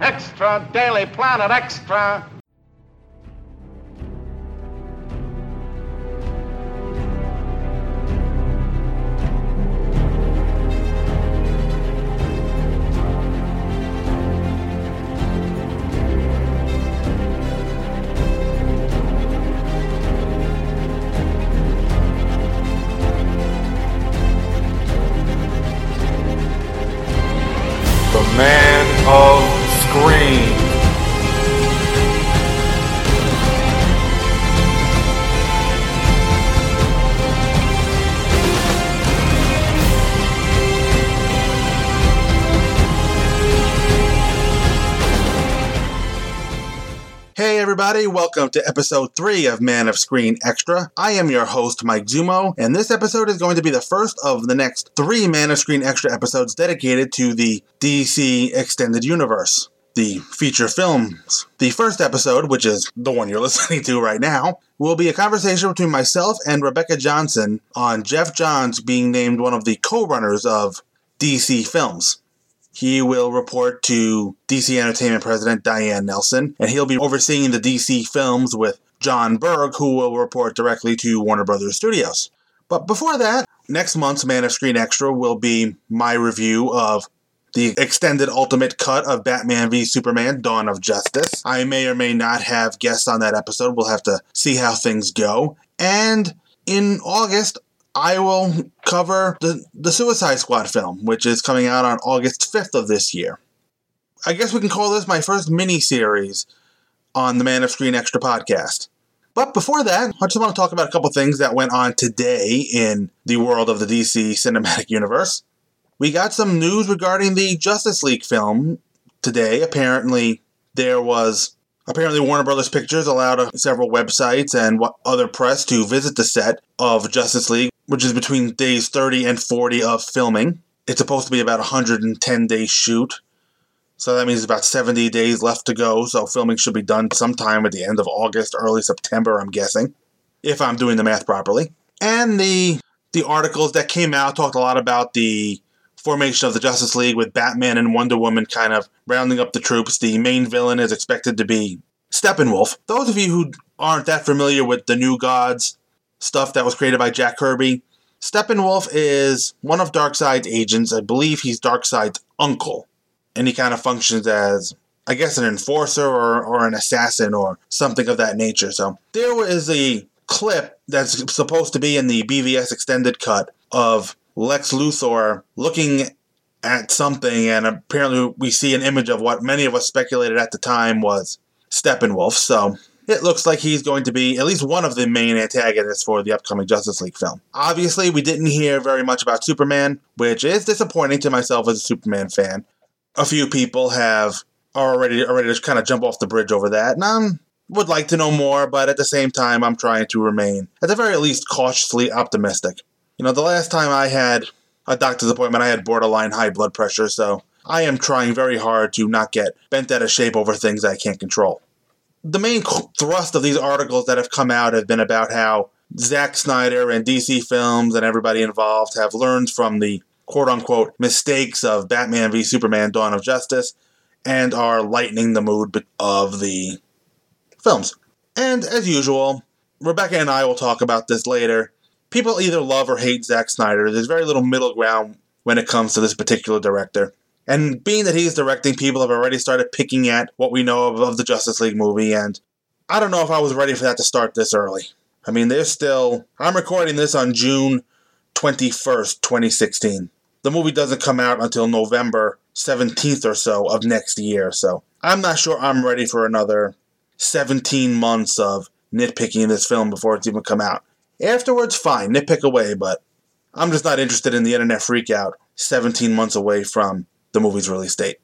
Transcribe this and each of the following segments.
Extra Daily Planet Extra. Everybody, welcome to episode 3 of Man of Screen Extra. I am your host, Mike Zummo, and this episode is going to be the first of the next three Man of Screen Extra episodes dedicated to the DC Extended Universe, the feature films. The first episode, which is the one you're listening to right now, will be a conversation between myself and Rebecca Johnson on Geoff Johns being named one of the co-runners of DC films. He will report to DC Entertainment President Diane Nelson, and he'll be overseeing the DC films with Jon Berg, who will report directly to Warner Brothers Studios. But before that, next month's Man of Screen Extra will be my review of the extended ultimate cut of Batman v Superman Dawn of Justice. I may or may not have guests on that episode. We'll have to see how things go. And in August, I will cover the, the Suicide Squad film, which is coming out on August 5th of this year. I guess we can call this my first mini series on the Man of Screen Extra podcast. But before that, I just want to talk about a couple things that went on today in the world of the DC cinematic universe. We got some news regarding the Justice League film today. Apparently, there was Apparently, Warner Brothers Pictures allowed uh, several websites and other press to visit the set of Justice League, which is between days 30 and 40 of filming. It's supposed to be about a 110 day shoot. So that means about 70 days left to go. So filming should be done sometime at the end of August, early September, I'm guessing, if I'm doing the math properly. And the the articles that came out talked a lot about the formation of the Justice League with Batman and Wonder Woman kind of rounding up the troops. The main villain is expected to be Steppenwolf. Those of you who aren't that familiar with the New Gods stuff that was created by Jack Kirby, Steppenwolf is one of Darkseid's agents. I believe he's Darkseid's uncle. And he kind of functions as, I guess, an enforcer or, or an assassin or something of that nature. So there is a clip that's supposed to be in the BVS extended cut of Lex Luthor looking at something, and apparently we see an image of what many of us speculated at the time was Steppenwolf. So it looks like he's going to be at least one of the main antagonists for the upcoming Justice League film. Obviously, we didn't hear very much about Superman, which is disappointing to myself as a Superman fan. A few people have already already just kind of jump off the bridge over that, and I would like to know more, but at the same time, I'm trying to remain, at the very least, cautiously optimistic. You know, the last time I had a doctor's appointment, I had borderline high blood pressure, so I am trying very hard to not get bent out of shape over things I can't control. The main thrust of these articles that have come out have been about how Zack Snyder and DC Films and everybody involved have learned from the quote unquote mistakes of Batman v Superman Dawn of Justice and are lightening the mood of the films. And as usual, Rebecca and I will talk about this later people either love or hate Zack Snyder. There's very little middle ground when it comes to this particular director. And being that he's directing, people have already started picking at what we know of, of the Justice League movie, and I don't know if I was ready for that to start this early. I mean, there's still. I'm recording this on June 21st, 2016. The movie doesn't come out until November 17th or so of next year, so I'm not sure I'm ready for another 17 months of nitpicking this film before it's even come out. Afterwards, fine, nitpick away, but I'm just not interested in the internet freakout 17 months away from the movie's release date.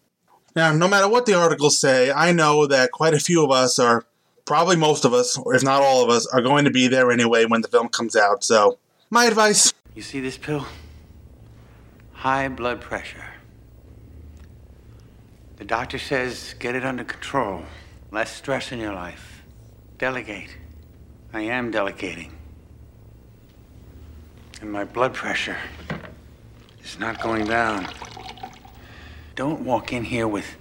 Now, no matter what the articles say, I know that quite a few of us are, probably most of us, or if not all of us, are going to be there anyway when the film comes out. So, my advice You see this pill? High blood pressure. The doctor says get it under control. Less stress in your life. Delegate. I am delegating. And my blood pressure is not going down. Don't walk in here with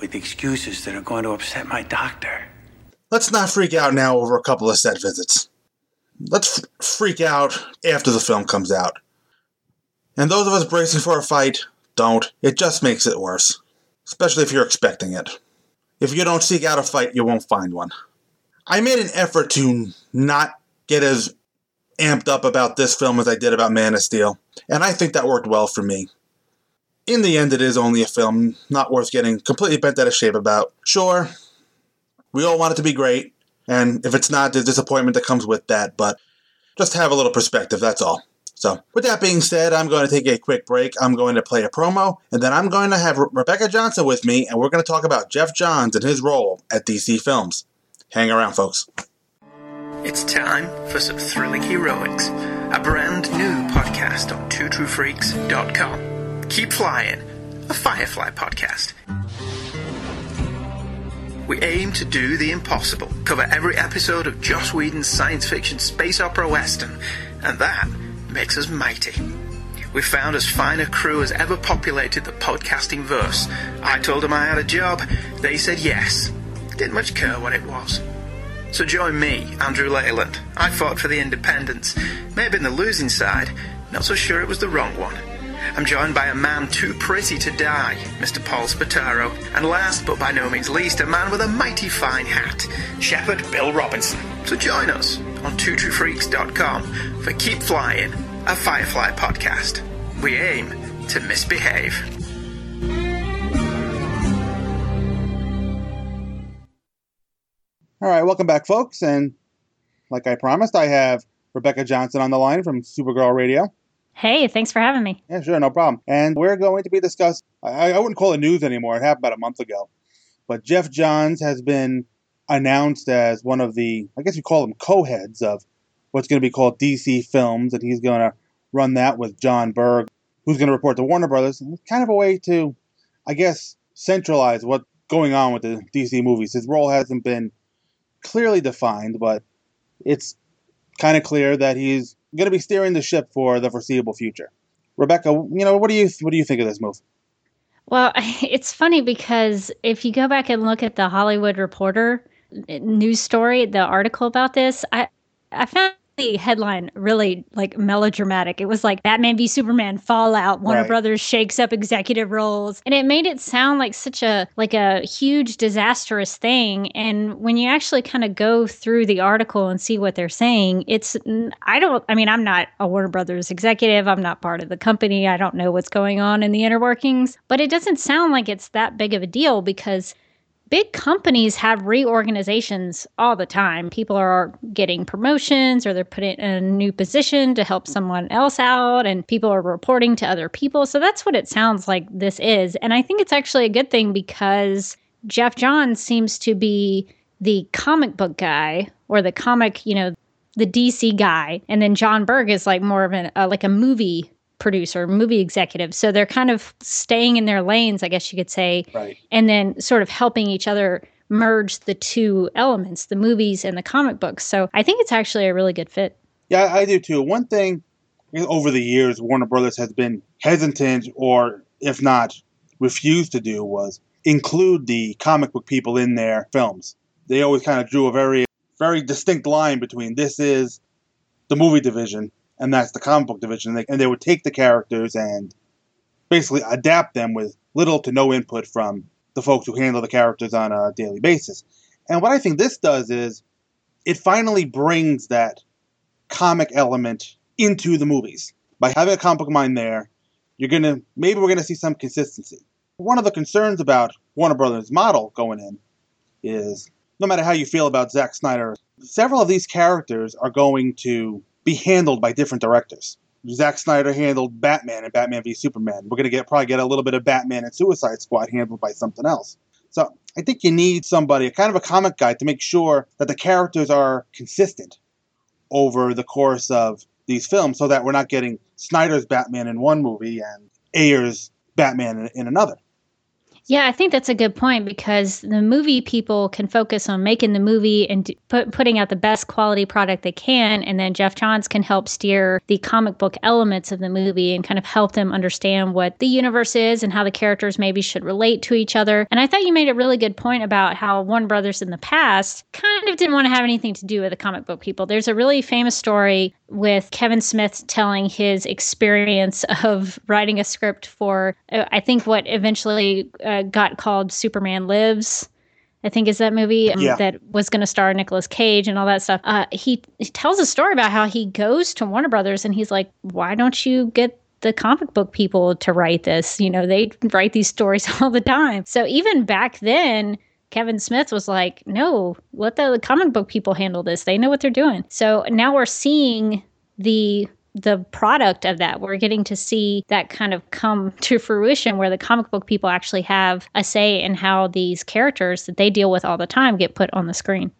with excuses that are going to upset my doctor. Let's not freak out now over a couple of set visits. Let's f- freak out after the film comes out. And those of us bracing for a fight, don't. It just makes it worse. Especially if you're expecting it. If you don't seek out a fight, you won't find one. I made an effort to not get as amped up about this film as I did about Man of Steel, and I think that worked well for me. In the end, it is only a film, not worth getting completely bent out of shape about. Sure, we all want it to be great, and if it's not, there's disappointment that comes with that, but just have a little perspective, that's all. So, with that being said, I'm going to take a quick break. I'm going to play a promo, and then I'm going to have Re- Rebecca Johnson with me, and we're going to talk about Geoff Johns and his role at DC Films. Hang around, folks. It's time for some thrilling heroics, a brand new podcast on twotruefreaks.com. Keep flying, a Firefly podcast. We aim to do the impossible, cover every episode of Joss Whedon's science fiction space opera western, and that makes us mighty. We found as fine a crew as ever populated the podcasting verse. I told them I had a job, they said yes. Didn't much care what it was. So join me, Andrew Leyland. I fought for the independence. May have been the losing side, not so sure it was the wrong one. I'm joined by a man too pretty to die, Mr. Paul Spataro. And last but by no means least, a man with a mighty fine hat, Shepherd Bill Robinson. So join us on twotruefreaks.com for Keep Flying, a Firefly podcast. We aim to misbehave. All right, welcome back, folks. And like I promised, I have Rebecca Johnson on the line from Supergirl Radio. Hey, thanks for having me. Yeah, sure, no problem. And we're going to be discussing, I, I wouldn't call it news anymore. It happened about a month ago. But Geoff Johns has been announced as one of the, I guess you call them co heads of what's going to be called DC Films. And he's going to run that with Jon Berg, who's going to report to Warner Brothers. And it's kind of a way to, I guess, centralize what's going on with the DC movies. His role hasn't been clearly defined, but it's kind of clear that he's going to be steering the ship for the foreseeable future. Rebecca, you know, what do you what do you think of this move? Well, it's funny because if you go back and look at the Hollywood Reporter eh, news story, the article about this, I I found the headline really like melodramatic. It was like Batman v Superman fallout. Warner Right. Brothers shakes up executive roles, and it made it sound like such a like a huge disastrous thing. And when you actually kind of go through the article and see what they're saying, it's I don't. I mean, I'm not a Warner Brothers executive. I'm not part of the company. I don't know what's going on in the inner workings, but it doesn't sound like it's that big of a deal because big companies have reorganizations all the time. People are getting promotions or they're put in a new position to help someone else out, and people are reporting to other people. So that's what it sounds like this is. And I think it's actually a good thing because Geoff Johns seems to be the comic book guy or the comic, you know, the DC guy, and then Jon Berg is like more of an uh, like a movie producer, movie executive. So they're kind of staying in their lanes, I guess you could say, Right. and then sort of helping each other merge the two elements, the movies and the comic books. So I think it's actually a really good fit. Yeah, I do too. One thing over the years Warner Brothers has been hesitant or if not refused to do was include the comic book people in their films. They always kind of drew a very very distinct line between this is the movie division and that's the comic book division. And they, and they would take the characters and basically adapt them with little to no input from the folks who handle the characters on a daily basis. And what I think this does is it finally brings that comic element into the movies. By having a comic book mind there, you're gonna maybe we're gonna see some consistency. One of the concerns about Warner Brothers' model going in is no matter how you feel about Zack Snyder, several of these characters are going to be handled by different directors. Zack Snyder handled Batman and Batman v Superman. We're gonna get probably get a little bit of Batman and Suicide Squad handled by something else. So I think you need somebody, kind of a comic guy, to make sure that the characters are consistent over the course of these films, so that we're not getting Snyder's Batman in one movie and Ayer's Batman in, in another. Yeah, I think that's a good point because the movie people can focus on making the movie and put, putting out the best quality product they can. And then Geoff Johns can help steer the comic book elements of the movie and kind of help them understand what the universe is and how the characters maybe should relate to each other. And I thought you made a really good point about how Warner Brothers in the past kind of didn't want to have anything to do with the comic book people. There's a really famous story with Kevin Smith telling his experience of writing a script for, uh, I think, what eventually uh, got called Superman Lives. I think is that movie um, Yeah. that was going to star Nicolas Cage and all that stuff. Uh, he, he tells a story about how he goes to Warner Brothers and he's like, "Why don't you get the comic book people to write this? You know, they write these stories all the time." So even back then, Kevin Smith was like, "No, let the comic book people handle this. They know what they're doing." So now we're seeing the the product of that. We're getting to see that kind of come to fruition where the comic book people actually have a say in how these characters that they deal with all the time get put on the screen.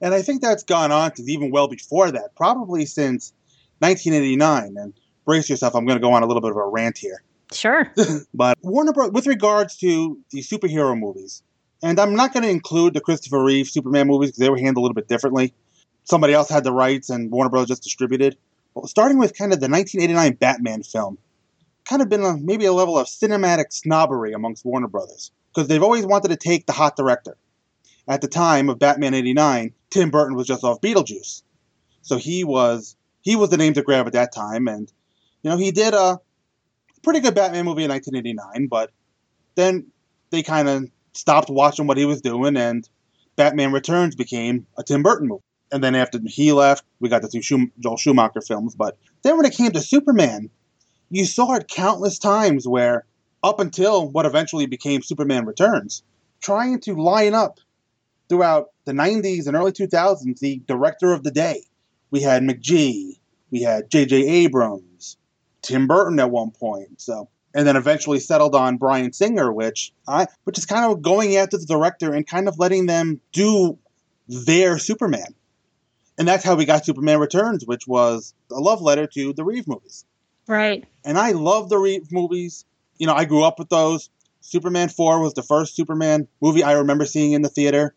And I think that's gone on to even well before that, probably since 1989. And brace yourself, I'm going to go on a little bit of a rant here. Sure. But Warner Bros. with regards to the superhero movies, and I'm not going to include the Christopher Reeve Superman movies because they were handled a little bit differently. Somebody else had the rights, and Warner Bros. just distributed. But starting with kind of the 1989 Batman film, kind of been a, maybe a level of cinematic snobbery amongst Warner Brothers because they've always wanted to take the hot director. At the time of Batman '89, Tim Burton was just off Beetlejuice, so he was he was the name to grab at that time, and you know he did a pretty good Batman movie in 1989, but then they kind of stopped watching what he was doing, and Batman Returns became a Tim Burton movie. And then after he left, we got the two Schum- Joel Schumacher films. But then when it came to Superman, you saw it countless times where, up until what eventually became Superman Returns, trying to line up throughout the 90s and early 2000s the director of the day. We had McG, we had J.J. Abrams, Tim Burton at one point. So, and then eventually settled on Bryan Singer, which I, which is kind of going after the director and kind of letting them do their Superman. And that's how we got Superman Returns, which was a love letter to the Reeve movies. Right. And I love the Reeve movies. You know, I grew up with those. Superman 4 was the first Superman movie I remember seeing in the theater.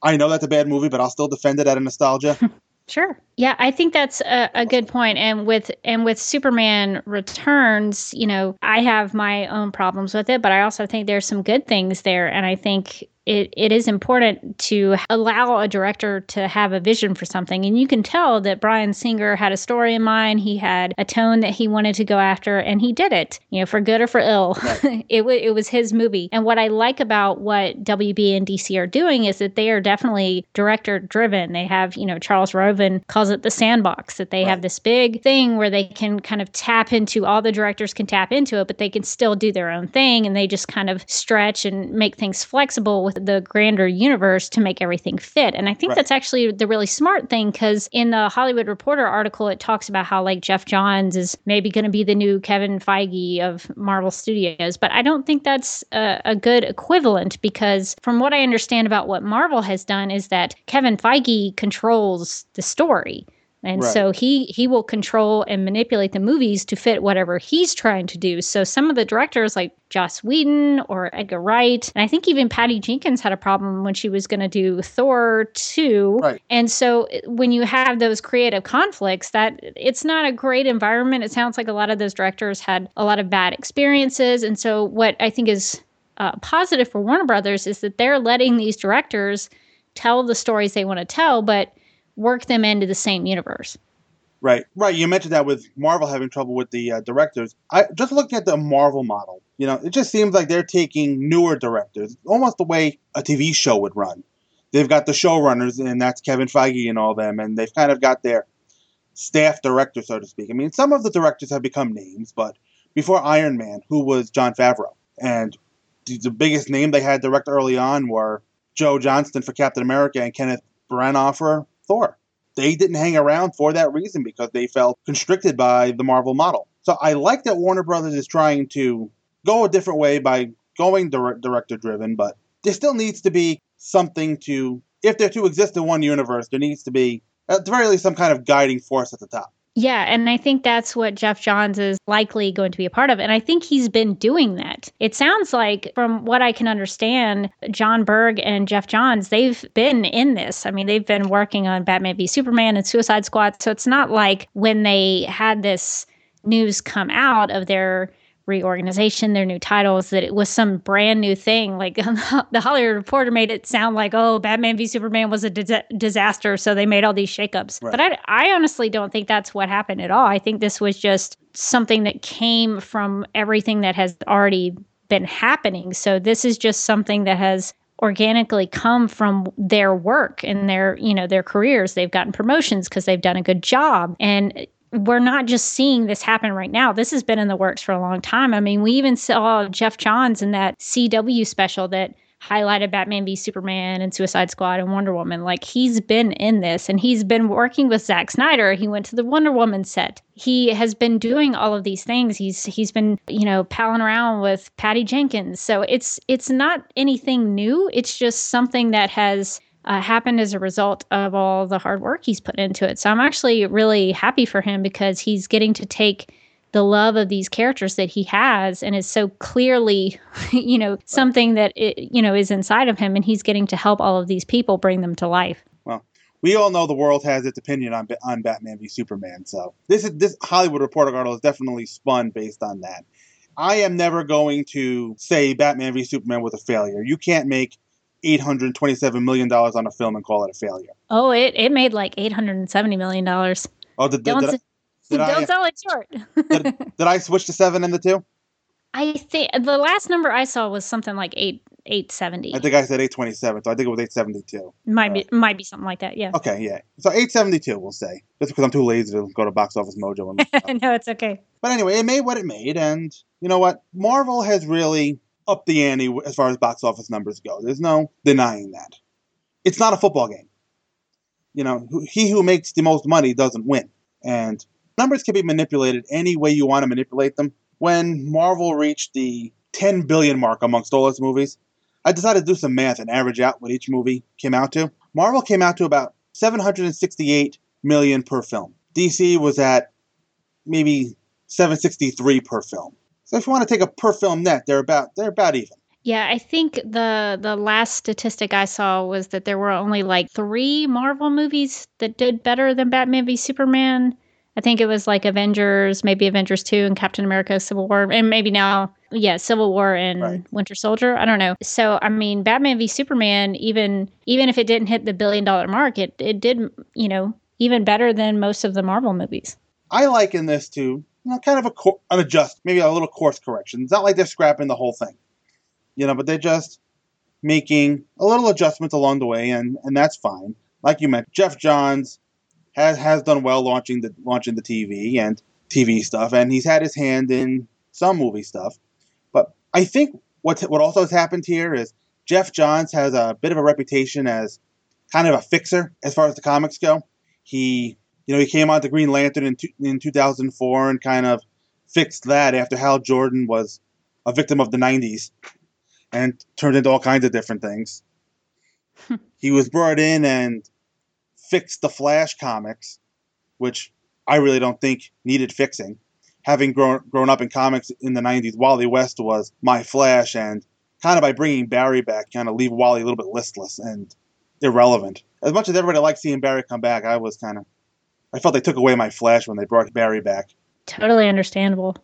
I know that's a bad movie, but I'll still defend it out of nostalgia. Sure. Yeah, I think that's a, a good point. And with and with Superman Returns, you know, I have my own problems with it, but I also think there's some good things there. And I think it, it is important to allow a director to have a vision for something. And you can tell that Bryan Singer had a story in mind. He had a tone that he wanted to go after, and he did it, you know, for good or for ill. it, w- it was his movie. And what I like about what WB and DC are doing is that they are definitely director driven. They have, you know, Charles Roven calls it the sandbox, that they have this big thing where they can kind of tap into, all the directors can tap into it, but they can still do their own thing. And they just kind of stretch and make things flexible with the grander universe to make everything fit. And I think Right. that's actually the really smart thing because in the Hollywood Reporter article, it talks about how like Geoff Johns is maybe going to be the new Kevin Feige of Marvel Studios. But I don't think that's a, a good equivalent because from what I understand about what Marvel has done is that Kevin Feige controls the story. And Right. so he he will control and manipulate the movies to fit whatever he's trying to do. So some of the directors like Joss Whedon or Edgar Wright, and I think even Patty Jenkins had a problem when she was going to do Thor 2. Right. And so when you have those creative conflicts, that it's not a great environment. It sounds like a lot of those directors had a lot of bad experiences. And so what I think is uh, positive for Warner Brothers is that they're letting these directors tell the stories they want to tell, but work them into the same universe. Right, right. You mentioned that with Marvel having trouble with the uh, directors. I just looking at the Marvel model. You know, it just seems like they're taking newer directors, almost the way a TV show would run. They've got the showrunners, and that's Kevin Feige and all them, and they've kind of got their staff director, so to speak. I mean, some of the directors have become names, but before Iron Man, who was Jon Favreau, and the, biggest name they had direct early on were Joe Johnston for Captain America and Kenneth Branagh for Thor they didn't hang around for that reason because they felt constricted by the Marvel model. So I like that Warner Brothers is trying to go a different way by going dir- director driven, but there still needs to be something to, if they're to exist in one universe, there needs to be, at the very least, some kind of guiding force at the top. Yeah, and I think that's what Geoff Johns is likely going to be a part of. And I think he's been doing that. It sounds like, from what I can understand, Jon Berg and Geoff Johns, they've been in this. I mean, they've been working on Batman v Superman and Suicide Squad. So it's not like when they had this news come out of their reorganization, their new titles, that it was some brand new thing. Like the Hollywood Reporter made it sound like, oh, Batman v Superman was a dis- disaster, so they made all these shakeups. Right. But I, I honestly don't think that's what happened at all. I think this was just something that came from everything that has already been happening. So this is just something that has organically come from their work and their you know their careers they've gotten promotions because they've done a good job and we're not just seeing this happen right now. This has been in the works for a long time. I mean, we even saw Geoff Johns in that CW special that highlighted Batman v Superman and Suicide Squad and Wonder Woman. Like he's been in this and he's been working with Zack Snyder. He went to the Wonder Woman set. He has been doing all of these things. He's he's been, you know, palling around with Patty Jenkins. So it's it's not anything new. It's just something that has uh, happened as a result of all the hard work he's put into it. So I'm actually really happy for him because he's getting to take the love of these characters that he has and is so clearly, you know, something that it, you know is inside of him, and he's getting to help all of these people bring them to life. Well, we all know the world has its opinion on on Batman v Superman, so this is this Hollywood Reporter article is definitely spun based on that. I am never going to say Batman v Superman was a failure. You can't make eight hundred twenty-seven million dollars on a film and call it a failure. Oh, it, it made like eight hundred and seventy million dollars. Oh, did, don't did, did, did don't I, sell it short. did, did I switch to seven and the two? I think the last number I saw was something like eight eight seventy. I think I said eight twenty seven, so I think it was eight seventy two. Might be uh, might be something like that. Yeah. Okay, yeah. So eight seventy two, we'll say, just because I'm too lazy to go to Box Office Mojo. And no, it's okay. But anyway, it made what it made, and you know what? Marvel has really up the ante as far as box office numbers go. There's no denying that. It's not a football game. You know, he who makes the most money doesn't win. And numbers can be manipulated any way you want to manipulate them. When Marvel reached the 10 billion mark amongst all its movies, I decided to do some math and average out what each movie came out to. Marvel came out to about 768 million per film. DC was at maybe 763 per film. So if you want to take a per film net, they're about they're about even. Yeah, I think the the last statistic I saw was that there were only like three Marvel movies that did better than Batman v Superman. I think it was like Avengers, maybe Avengers 2 and Captain America Civil War, and maybe now, yeah, Civil War and right. Winter Soldier. I don't know. So, I mean, Batman v Superman, even even if it didn't hit the billion dollar mark, it, it did, you know, even better than most of the Marvel movies. I liken this to you know, kind of a co- an adjust, maybe a little course correction. It's not like they're scrapping the whole thing, you know, but they're just making a little adjustments along the way, and and that's fine. Like you mentioned, Geoff Johns has has done well launching the launching the TV and TV stuff, and he's had his hand in some movie stuff. But I think what what also has happened here is Geoff Johns has a bit of a reputation as kind of a fixer as far as the comics go. He you know, he came on to Green Lantern in, in 2004 and kind of fixed that after Hal Jordan was a victim of the 90s and turned into all kinds of different things. he was brought in and fixed the Flash comics, which I really don't think needed fixing. Having grown, grown up in comics in the 90s, Wally West was my Flash, and kind of by bringing Barry back, kind of leave Wally a little bit listless and irrelevant. As much as everybody liked seeing Barry come back, I was kind of I felt they took away my Flash when they brought Barry back. Totally understandable.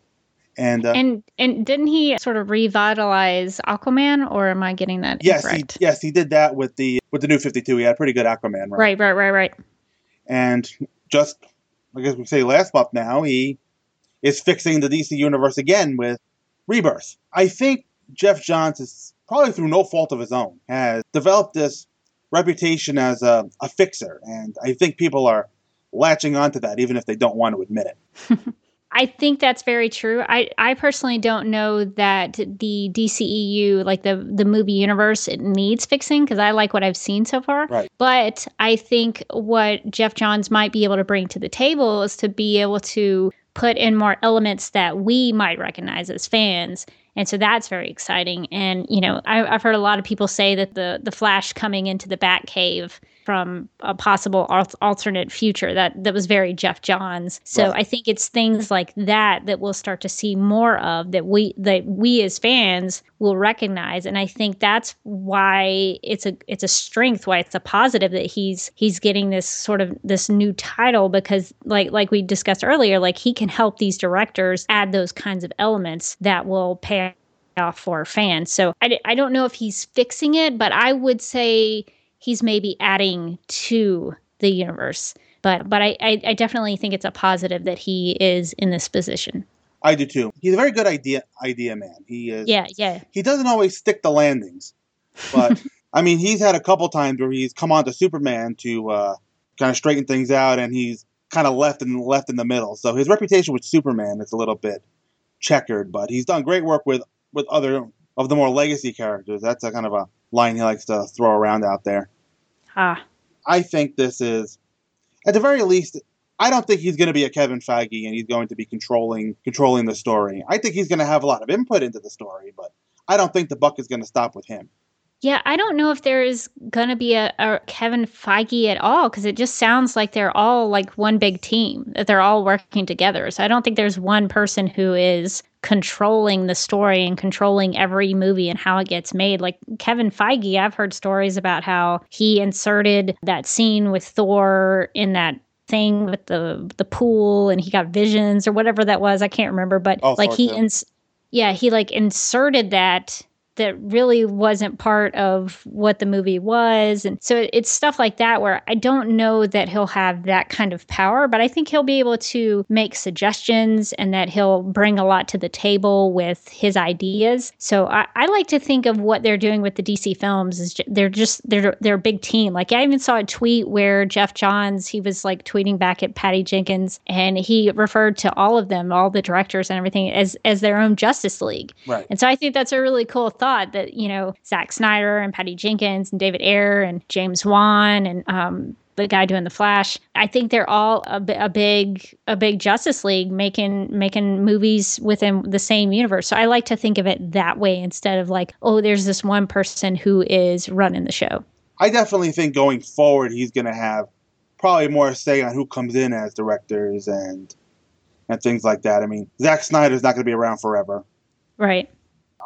And uh, and and didn't he sort of revitalize Aquaman, or am I getting that yes, incorrect? He, yes, he did that with the with the new Fifty Two. He had a pretty good Aquaman, right? Right, right, right, right. And just I guess we say last month now, he is fixing the DC universe again with Rebirth. I think Geoff Johns is probably through no fault of his own has developed this reputation as a, a fixer, and I think people are latching onto that, even if they don't want to admit it. I think that's very true. I, I personally don't know that the DCEU, like the the movie universe, it needs fixing because I like what I've seen so far. Right. But I think what Geoff Johns might be able to bring to the table is to be able to put in more elements that we might recognize as fans and so that's very exciting. And you know, I, I've heard a lot of people say that the the Flash coming into the Batcave from a possible al- alternate future that that was very Geoff Johns. So Right. I think it's things like that that we'll start to see more of that we that we as fans will recognize and I think that's why it's a it's a strength why it's a positive that he's he's getting this sort of this new title because like like we discussed earlier like he can help these directors add those kinds of elements that will pay off for fans. So I, I don't know if he's fixing it, but I would say he's maybe adding to the universe. But but I, I, I definitely think it's a positive that he is in this position. I do too. He's a very good idea idea man. He is. Yeah, yeah. He doesn't always stick the landings, but I mean, he's had a couple times where he's come on to Superman to uh, kind of straighten things out, and he's kind of left and left in the middle. So his reputation with Superman is a little bit checkered, but he's done great work with with other of the more legacy characters. That's a kind of a line he likes to throw around out there. Ah, I think this is, at the very least, I don't think he's going to be a Kevin Feige and he's going to be controlling controlling the story. I think he's going to have a lot of input into the story, but I don't think the buck is going to stop with him. Yeah. I don't know if there's gonna be a, a Kevin Feige at all because it just sounds like they're all like one big team that they're all working together. So I don't think there's one person who is controlling the story and controlling every movie and how it gets made. Like Kevin Feige, I've heard stories about how he inserted that scene with Thor in that thing with the the pool and he got visions or whatever that was. I can't remember, but Oh, like he ins- yeah, he like inserted that that really wasn't part of what the movie was. And so it's stuff like that where i don't know that he'll have that kind of power but i think he'll be able to make suggestions and that he'll bring a lot to the table with his ideas. So i, I like to think of what they're doing with the dc films is they're just they're they're a big team. Like i even saw a tweet where geoff johns he was like tweeting back at patty jenkins and he referred to all of them all the directors and everything as as their own justice league. Right. and so I think that's a really cool thought that, you know, Zack Snyder and Patty Jenkins and David Ayer and James Wan and um, the guy doing the Flash. I think they're all a, a big a big Justice League making making movies within the same universe. So I like to think of it that way instead of like, oh, there's this one person who is running the show. I definitely think going forward, he's going to have probably more say on who comes in as directors and and things like that. I mean, Zack Snyder's not going to be around forever. Right.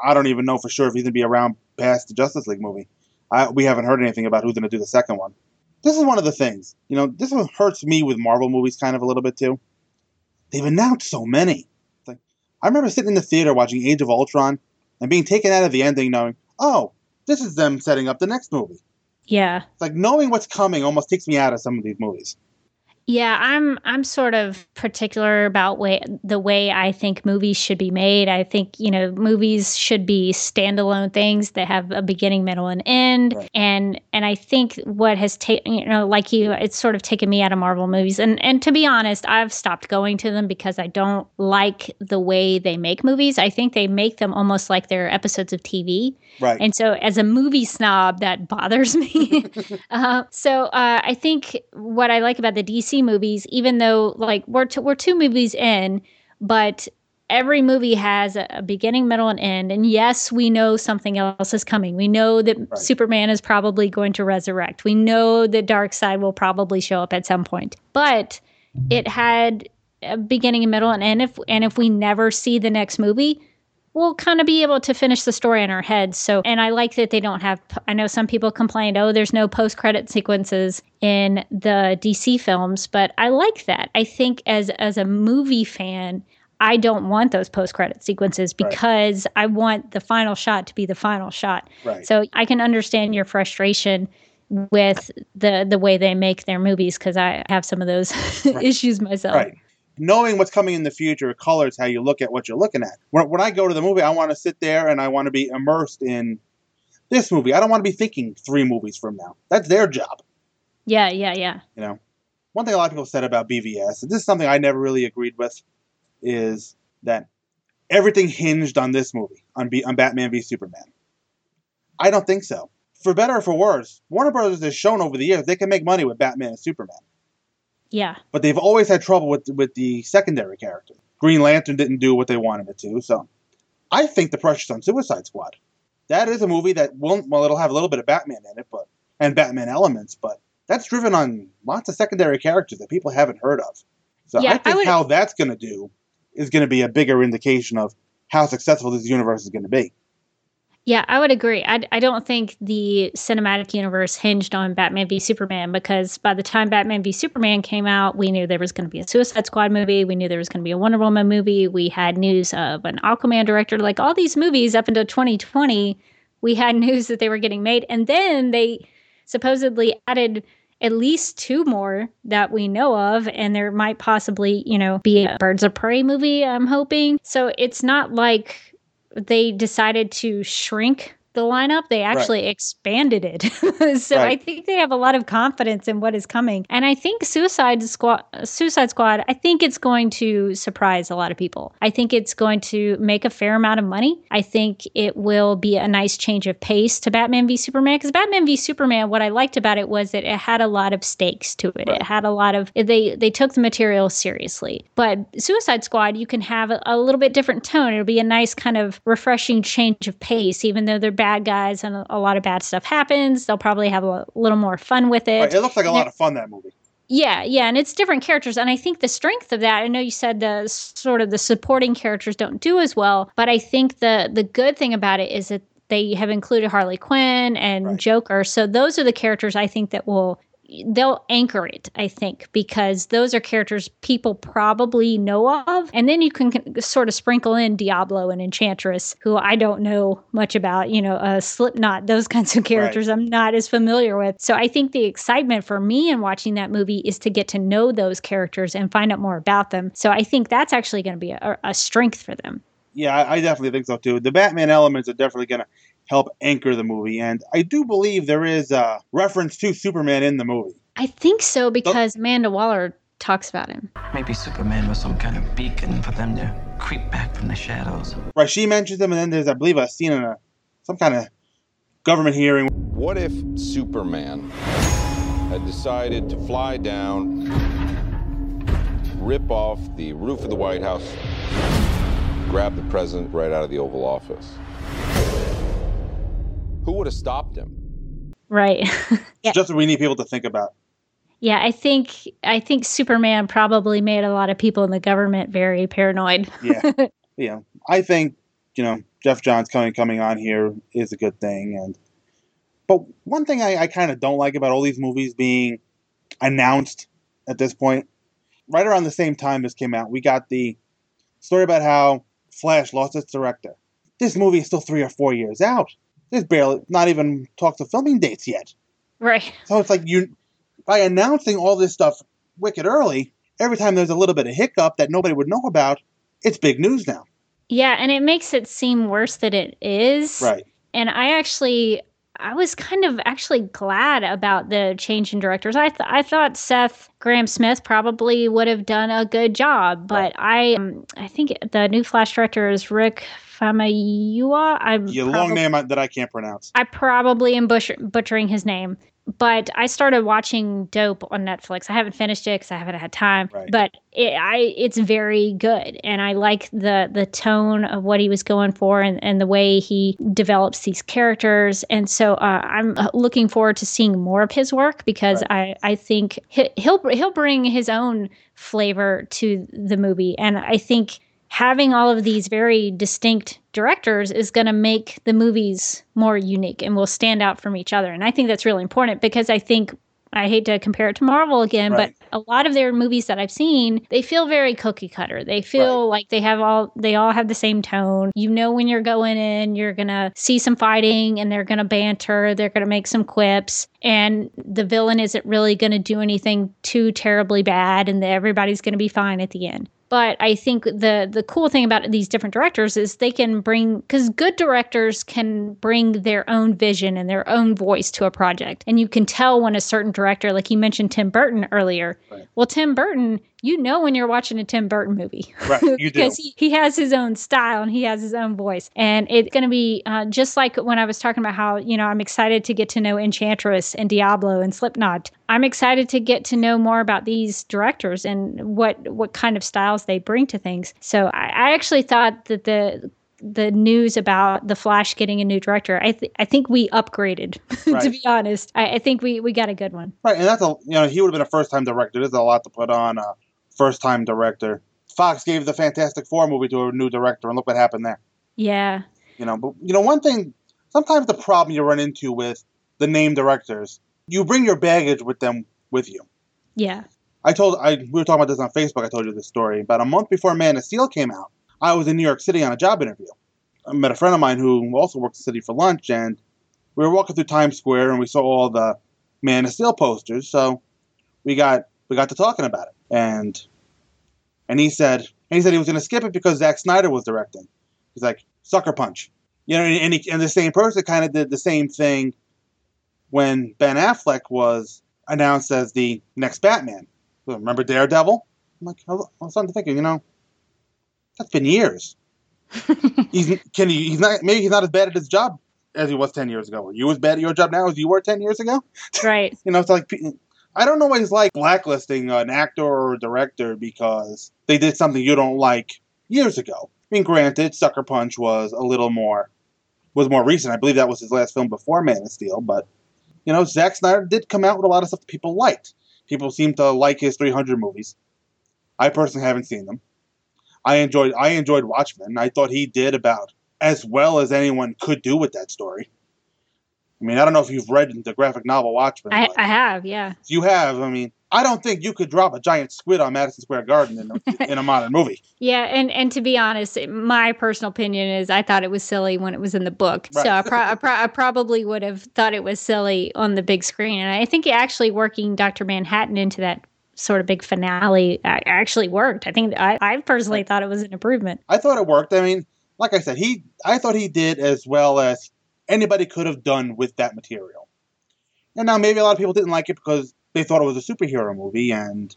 I don't even know for sure if he's going to be around past the Justice League movie. I, we haven't heard anything about who's going to do the second one. This is one of the things, you know, this one hurts me with Marvel movies kind of a little bit too. They've announced so many. Like, I remember sitting in the theater watching Age of Ultron and being taken out of the ending knowing, oh, this is them setting up the next movie. Yeah. It's like knowing what's coming almost takes me out of some of these movies. Yeah, I'm I'm sort of particular about way the way I think movies should be made. I think, you know, movies should be standalone things that have a beginning, middle, and end. Right. And and I think what has taken you know, like you, it's sort of taken me out of Marvel movies. And and to be honest, I've stopped going to them because I don't like the way they make movies. I think they make them almost like they're episodes of TV. Right. And so, as a movie snob, that bothers me. uh, so, uh, I think what I like about the DC movies, even though like we're t- we're two movies in, but every movie has a, a beginning, middle, and end. And yes, we know something else is coming. We know that Right. Superman is probably going to resurrect. We know that Darkseid will probably show up at some point. But it had a beginning, and middle, and end. If and if we never see the next movie, we'll kind of be able to finish the story in our heads. So, and I like that they don't have. I know some people complained, oh, there's no post credit sequences in the DC films, but I like that. I think as as a movie fan, I don't want those post credit sequences Right. because I want the final shot to be the final shot. Right. So I can understand your frustration with the the way they make their movies because I have some of those issues myself. Right. Knowing what's coming in the future colors how you look at what you're looking at. When, when I go to the movie, I want to sit there and I want to be immersed in this movie. I don't want to be thinking three movies from now. That's their job. Yeah, yeah, yeah. You know, one thing a lot of people said about BVS, and this is something I never really agreed with, is that everything hinged on this movie, on, B, on Batman v Superman. I don't think so. For better or for worse, Warner Brothers has shown over the years they can make money with Batman and Superman. Yeah. but they've always had trouble with with the secondary character. Green Lantern didn't do what they wanted it to, so I think the pressure's on Suicide Squad. That is a movie that won't. Well, it'll have a little bit of Batman in it, but and Batman elements, but that's driven on lots of secondary characters that people haven't heard of. So Yeah, I I think would- how that's going to do is going to be a bigger indication of how successful this universe is going to be. Yeah, I would agree. I, I don't think the cinematic universe hinged on Batman v Superman because by the time Batman v Superman came out, we knew there was going to be a Suicide Squad movie. We knew there was going to be a Wonder Woman movie. We had news of an Aquaman director. Like all these movies up until 2020, we had news that they were getting made. And then they supposedly added at least two more that we know of and there might possibly you know be a birds of prey movie i'm hoping so it's not like they decided to shrink the lineup they actually expanded it. So i think they have a lot of confidence in what is coming. And i think suicide squad suicide squad i think it's going to surprise a lot of people. I think it's going to make a fair amount of money. I think it will be a nice change of pace to batman v superman because batman v superman what i liked about it was that it had a lot of stakes to it. It had a lot of they they took the material seriously. But suicide squad you can have a, a little bit different tone. It'll be a nice kind of refreshing change of pace even though they're bad guys and a, lot of bad stuff happens they'll probably have a little more fun with it Right, it looks like a And lot of fun that movie. yeah, yeah, and it's different characters, and I think the strength of that. I know you said the sort of the supporting characters don't do as well, but I think the the good thing about it is that they have included Harley Quinn and Right. Joker, so those are the characters I think that will they'll anchor it. I think because those are characters people probably know of, and then you can sort of sprinkle in Diablo and Enchantress, who I don't know much about. You know, uh, Slipknot, those kinds of characters I'm not as familiar with. So I think the excitement for me in watching that movie is to get to know those characters and find out more about them. So I think that's actually going to be a, a strength for them. Yeah, I, I definitely think so too. The Batman elements are definitely going to help anchor the movie, and I do believe there is a reference to Superman in the movie. I think so because Amanda Waller talks about him. Maybe Superman was some kind of beacon for them to creep back from the shadows. Right, she mentions him, and then there's, I believe, a scene in a some kind of government hearing. What if Superman had decided to fly down, rip off the roof of the White House, grab the president right out of the Oval Office? Who would have stopped him? Right. Yeah. Just what we need people to think about. Yeah, I think I think Superman probably made a lot of people in the government very paranoid. Yeah, yeah. I think you know Geoff Johns coming coming on here is a good thing, and but one thing I, I kind of don't like about all these movies being announced at this point, right around the same time this came out, we got the story about how Flash lost its director. This movie is still three or four years out. There's barely not even talked to filming dates yet. Right. So it's like you, by announcing all this stuff wicked early, every time there's a little bit of hiccup that nobody would know about, it's big news now. Yeah, and it makes it seem worse than it is. Right. And I actually I was kind of actually glad about the change in directors. I th- I thought Seth Grahame-Smith probably would have done a good job, but I um, I think the new Flash director is Rick Famuyiwa. I'm Yeah, long name that I can't pronounce. I probably am butcher- butchering his name, but I started watching Dope on Netflix. I haven't finished it because I haven't had time. Right. But it, I, it's very good, and I like the the tone of what he was going for, and, and the way he develops these characters. And so uh, I'm uh, looking forward to seeing more of his work because I I think he, he'll he'll bring his own flavor to the movie, and I think having all of these very distinct directors is going to make the movies more unique and will stand out from each other. And I think that's really important because I think I hate to compare it to Marvel again, Right. but a lot of their movies that I've seen, they feel very cookie cutter. They feel like they have all they all have the same tone. You know when you're going in, you're going to see some fighting and they're going to banter, they're going to make some quips and the villain isn't really going to do anything too terribly bad and everybody's going to be fine at the end. But I think the the cool thing about these different directors is they can bring because good directors can bring their own vision and their own voice to a project, and you can tell when a certain director, like you mentioned Tim Burton earlier. Well, Tim Burton, you know when you're watching a Tim Burton movie, Right, you do. because he, he has his own style and he has his own voice, and it's going to be uh, just like when I was talking about how you know I'm excited to get to know Enchantress and Diablo and Slipknot. I'm excited to get to know more about these directors and what what kind of styles they bring to things. So I, I actually thought that the the news about the Flash getting a new director, I th- I think we upgraded. Right. to be honest, I, I think we we got a good one. Right, and that's a you know he would have been a first time director. There's a lot to put on a first time director. Fox gave the Fantastic Four movie to a new director, and look what happened there. Yeah, You know, but you know one thing. Sometimes the problem you run into with the name directors, you bring your baggage with them with you. yeah, I told I we were talking about this on Facebook. I told you this story about a month before Man of Steel came out. I was in New York City on a job interview. I met a friend of mine who also works in the city for lunch, and we were walking through Times Square, and we saw all the Man of Steel posters. So we got we got to talking about it, and and he said and he said he was going to skip it because Zack Snyder was directing. He's like Sucker Punch, you know, and, he, and the same person kind of did the same thing when Ben Affleck was announced as the next Batman. Remember Daredevil? I'm like, I was starting to think, you know, that's been years. he's can he? He's not. Maybe he's not as bad at his job as he was ten years ago. Are you as bad at your job now as you were ten years ago? right. You know, it's like I don't always like blacklisting an actor or a director because they did something you don't like years ago. I mean, granted, Sucker Punch was a little more was more recent. I believe that was his last film before Man of Steel, but you know, Zack Snyder did come out with a lot of stuff that people liked. People seem to like his 300 movies. I personally haven't seen them. I enjoyed I enjoyed Watchmen. I thought he did about as well as anyone could do with that story. I mean, I don't know if you've read the graphic novel Watchmen. I, I have. Yeah. you have. I mean, I don't think you could drop a giant squid on Madison Square Garden in a, in a modern movie. Yeah, and and to be honest, my personal opinion is I thought it was silly when it was in the book. So I, pro- I, pro- I probably would have thought it was silly on the big screen. And I think actually working Dr. Manhattan into that sort of big finale uh, actually worked. I think I, I personally thought it was an improvement. I thought it worked. I mean, like I said, he I thought he did as well as anybody could have done with that material. And now maybe a lot of people didn't like it because they thought it was a superhero movie and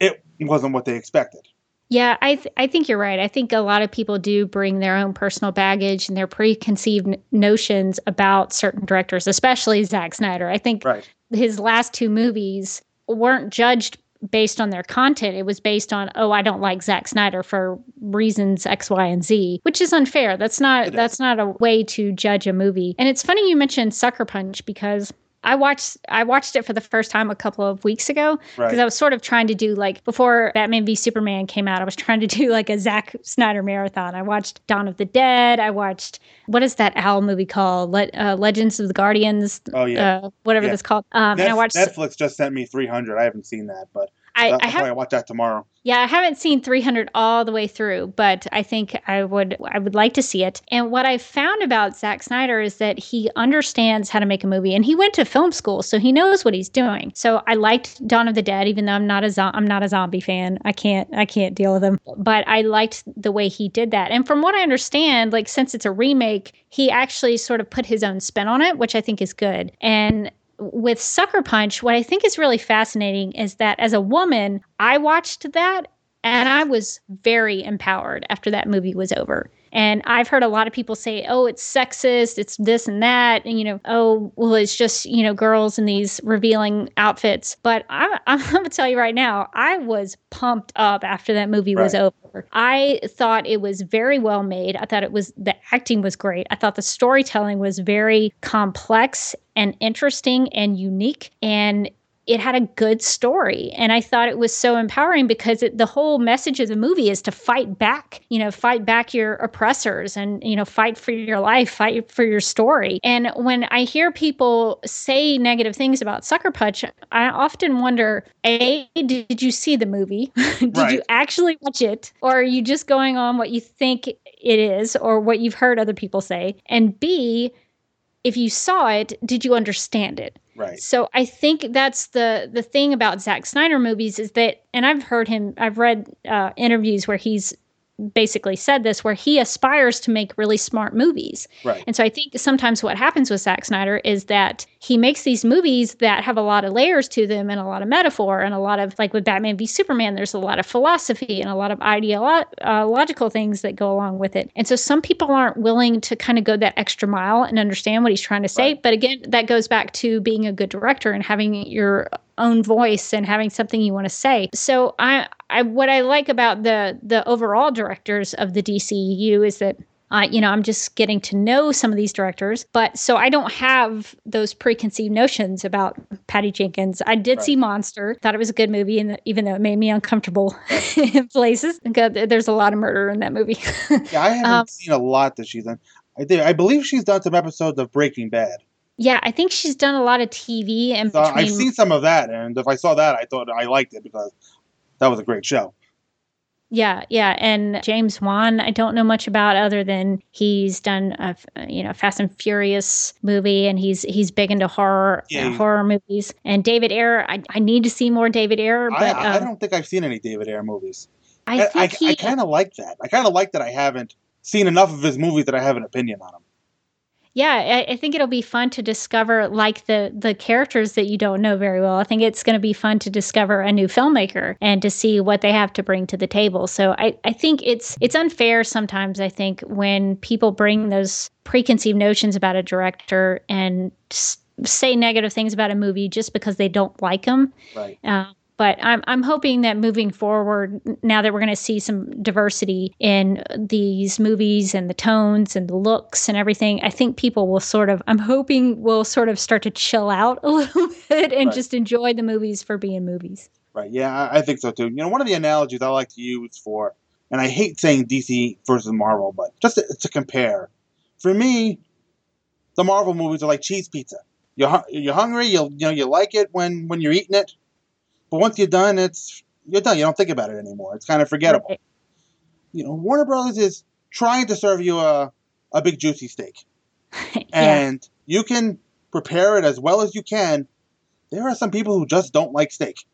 it wasn't what they expected. Yeah, I th- I think you're right. I think a lot of people do bring their own personal baggage and their preconceived n- notions about certain directors, especially Zack Snyder. I think Right. his last two movies weren't judged based on their content. It was based on, oh, I don't like Zack Snyder for reasons X, Y, and Z, which is unfair. That's not It is. that's not a way to judge a movie. And it's funny you mentioned Sucker Punch because I watched I watched it for the first time a couple of weeks ago because Right. I was sort of trying to do like before Batman v Superman came out. I was trying to do like a Zack Snyder marathon. I watched Dawn of the Dead. I watched what is that owl movie called? Le- uh, Legends of the Guardians. Oh, yeah. uh, whatever Yeah. that's called. Um, and I watched. Netflix just sent me 300. I haven't seen that, but I, I have probably watch that tomorrow. yeah, I haven't seen 300 all the way through, but I think I would I would like to see it. And what I found about Zack Snyder is that he understands how to make a movie, and he went to film school, so he knows what he's doing. So I liked Dawn of the Dead, even though I'm not a zo- I'm not a zombie fan. I can't I can't deal with them, but I liked the way he did that. And from what I understand, like since it's a remake, he actually sort of put his own spin on it, which I think is good. And with Sucker Punch, what I think is really fascinating is that as a woman, I watched that and I was very empowered after that movie was over. And I've heard a lot of people say, oh, it's sexist, it's this and that. And, you know, oh, well, it's just, you know, girls in these revealing outfits. But I, I'm going to tell you right now, I was pumped up after that movie was over. I thought it was very well made. I thought it was, the acting was great. I thought the storytelling was very complex and interesting and unique. And it had a good story. And i thought it was so empowering because it, the whole message of the movie is to fight back you know fight back your oppressors and you know fight for your life fight for your story. And when i hear people say negative things about sucker punch i often wonder a did you see the movie? Did Right. you actually watch it? Or are you just going on what you think it is or what you've heard other people say? And b if you saw it did you understand it Right. so I think that's the the thing about Zack Snyder movies is that, and I've heard him, I've read uh, interviews where he's basically said this, where he aspires to make really smart movies. Right. And so I think sometimes what happens with Zack Snyder is that he makes these movies that have a lot of layers to them and a lot of metaphor and a lot of like with Batman v Superman, there's a lot of philosophy and a lot of ideological uh, things that go along with it. And so some people aren't willing to kind of go that extra mile and understand what he's trying to say. Right. But again, that goes back to being a good director and having your own voice and having something you want to say. So I, I what I like about the the overall directors of the DCU is that uh, you know, I'm just getting to know some of these directors, but so I don't have those preconceived notions about Patty Jenkins. I did right. see Monster, thought it was a good movie, and even though it made me uncomfortable in places, there's a lot of murder in that movie. yeah, I haven't um, seen a lot that she's done. I did. I believe she's done some episodes of Breaking Bad. Yeah, I think she's done a lot of TV and so. I've seen some of that, and if I saw that, I thought I liked it because that was a great show. Yeah, yeah, and James Wan, I don't know much about other than he's done a you know Fast and Furious movie, and he's he's big into horror yeah. uh, horror movies. And David Ayer, I, I need to see more David Ayer, but I, I um, don't think I've seen any David Ayer movies. I I, I, I kind of like that. I kind of like that I haven't seen enough of his movies that I have an opinion on him yeah I, I, think it'll be fun to discover like the the characters that you don't know very well. I think it's going to be fun to discover a new filmmaker and to see what they have to bring to the table. So i i think it's it's unfair sometimes i think when people bring those preconceived notions about a director and say negative things about a movie just because they don't like them right. Uh, but I'm, I'm hoping that moving forward, now that we're going to see some diversity in these movies and the tones and the looks and everything, I think people will sort of, I'm hoping will sort of start to chill out a little bit and right. just enjoy the movies for being movies. Right. Yeah, I think so too. You know, one of the analogies I like to use for, and I hate saying DC versus Marvel, but just to, to compare, for me, the Marvel movies are like cheese pizza. You're, you're hungry, you you know you like it when when you're eating it, but once you're done, it's you're done. You don't think about it anymore. It's kind of forgettable. Right. You know, Warner Brothers is trying to serve you a a big juicy steak, yeah. and you can prepare it as well as you can. There are some people who just don't like steak.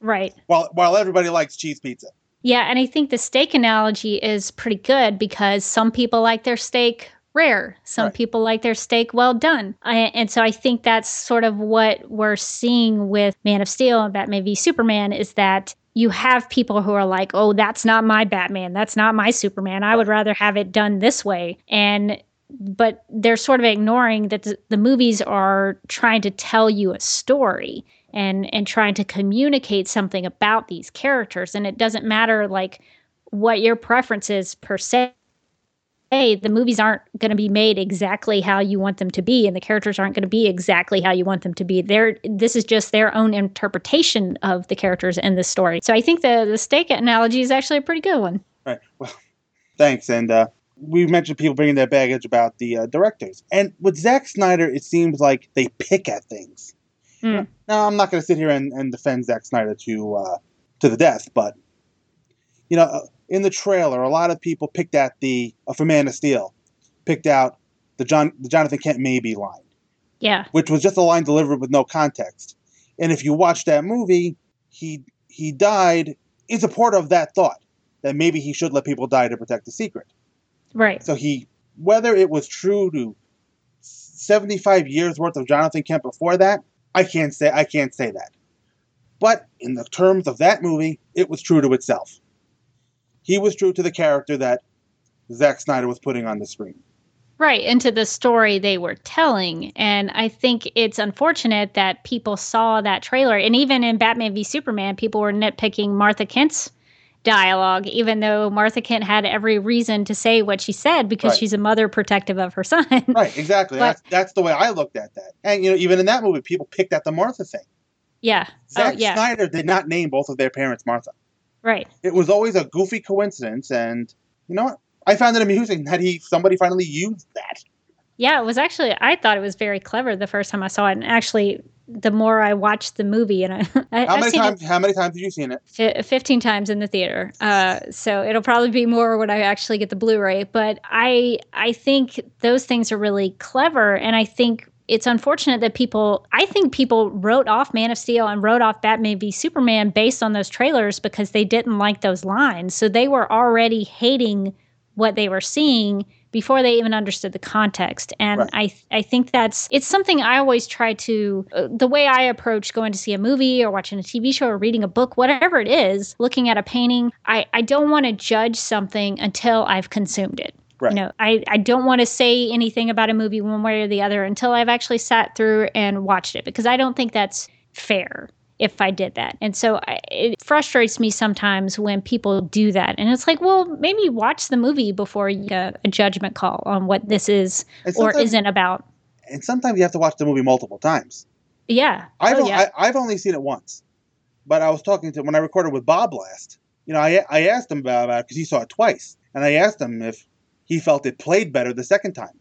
Right. While while everybody likes cheese pizza. Yeah, and I think the steak analogy is pretty good because some people like their steak rare. Some right. people like their steak well done. I, and so I think that's sort of what we're seeing with Man of Steel and Batman v Superman is that you have people who are like, oh, that's not my Batman. That's not my Superman. I would rather have it done this way. And but they're sort of ignoring that the, the movies are trying to tell you a story and and trying to communicate something about these characters and it doesn't matter like what your preference is per se hey, the movies aren't going to be made exactly how you want them to be, and the characters aren't going to be exactly how you want them to be. They're, this is just their own interpretation of the characters in the story. So I think the the steak analogy is actually a pretty good one. Right. Well, thanks. And uh, we mentioned people bringing their baggage about the uh, directors, and with Zack Snyder, it seems like they pick at things. Mm. Now, I'm not going to sit here and, and defend Zack Snyder to uh, to the death, but you know in the trailer, a lot of people picked at the uh, for Man of Steel, picked out the John the Jonathan Kent maybe line. Yeah. Which was just a line delivered with no context. And if you watch that movie, he he died in support of that thought that maybe he should let people die to protect the secret. Right. So he whether it was true to 75 years worth of Jonathan Kent before that, I can't say I can't say that. But in the terms of that movie, it was true to itself he was true to the character that Zack Snyder was putting on the screen. Right, into the story they were telling. And I think it's unfortunate that people saw that trailer. And even in Batman v Superman, people were nitpicking Martha Kent's dialogue, even though Martha Kent had every reason to say what she said because right. she's a mother protective of her son. right, exactly. But, that's, that's the way I looked at that. And, you know, even in that movie, people picked at the Martha thing. Yeah. Oh, Zack oh, yeah. Snyder did not name both of their parents Martha. Right. It was always a goofy coincidence, and you know what? I found it amusing that he somebody finally used that. Yeah, it was actually I thought it was very clever the first time I saw it, and actually the more I watched the movie, and I, I how many times? It, how many times have you seen it? F- Fifteen times in the theater. Uh, so it'll probably be more when I actually get the Blu-ray. But I I think those things are really clever, and I think it's unfortunate that people, I think people wrote off Man of Steel and wrote off Batman v Superman based on those trailers because they didn't like those lines. So they were already hating what they were seeing before they even understood the context and right. i i think that's it's something i always try to uh, the way i approach going to see a movie or watching a tv show or reading a book whatever it is looking at a painting i i don't want to judge something until i've consumed it Right. You know, I, I don't want to say anything about a movie one way or the other until I've actually sat through and watched it because I don't think that's fair. if I did that. And so I, it frustrates me sometimes when people do that. And it's like, well, maybe watch the movie before you get a judgment call on what this is or isn't about. And sometimes you have to watch the movie multiple times. Yeah. I've, oh, yeah. I, have only seen it once, but I was talking to when I recorded with Bob last. You know, I I asked him about it because he saw it twice, and I asked him if he felt it played better the second time,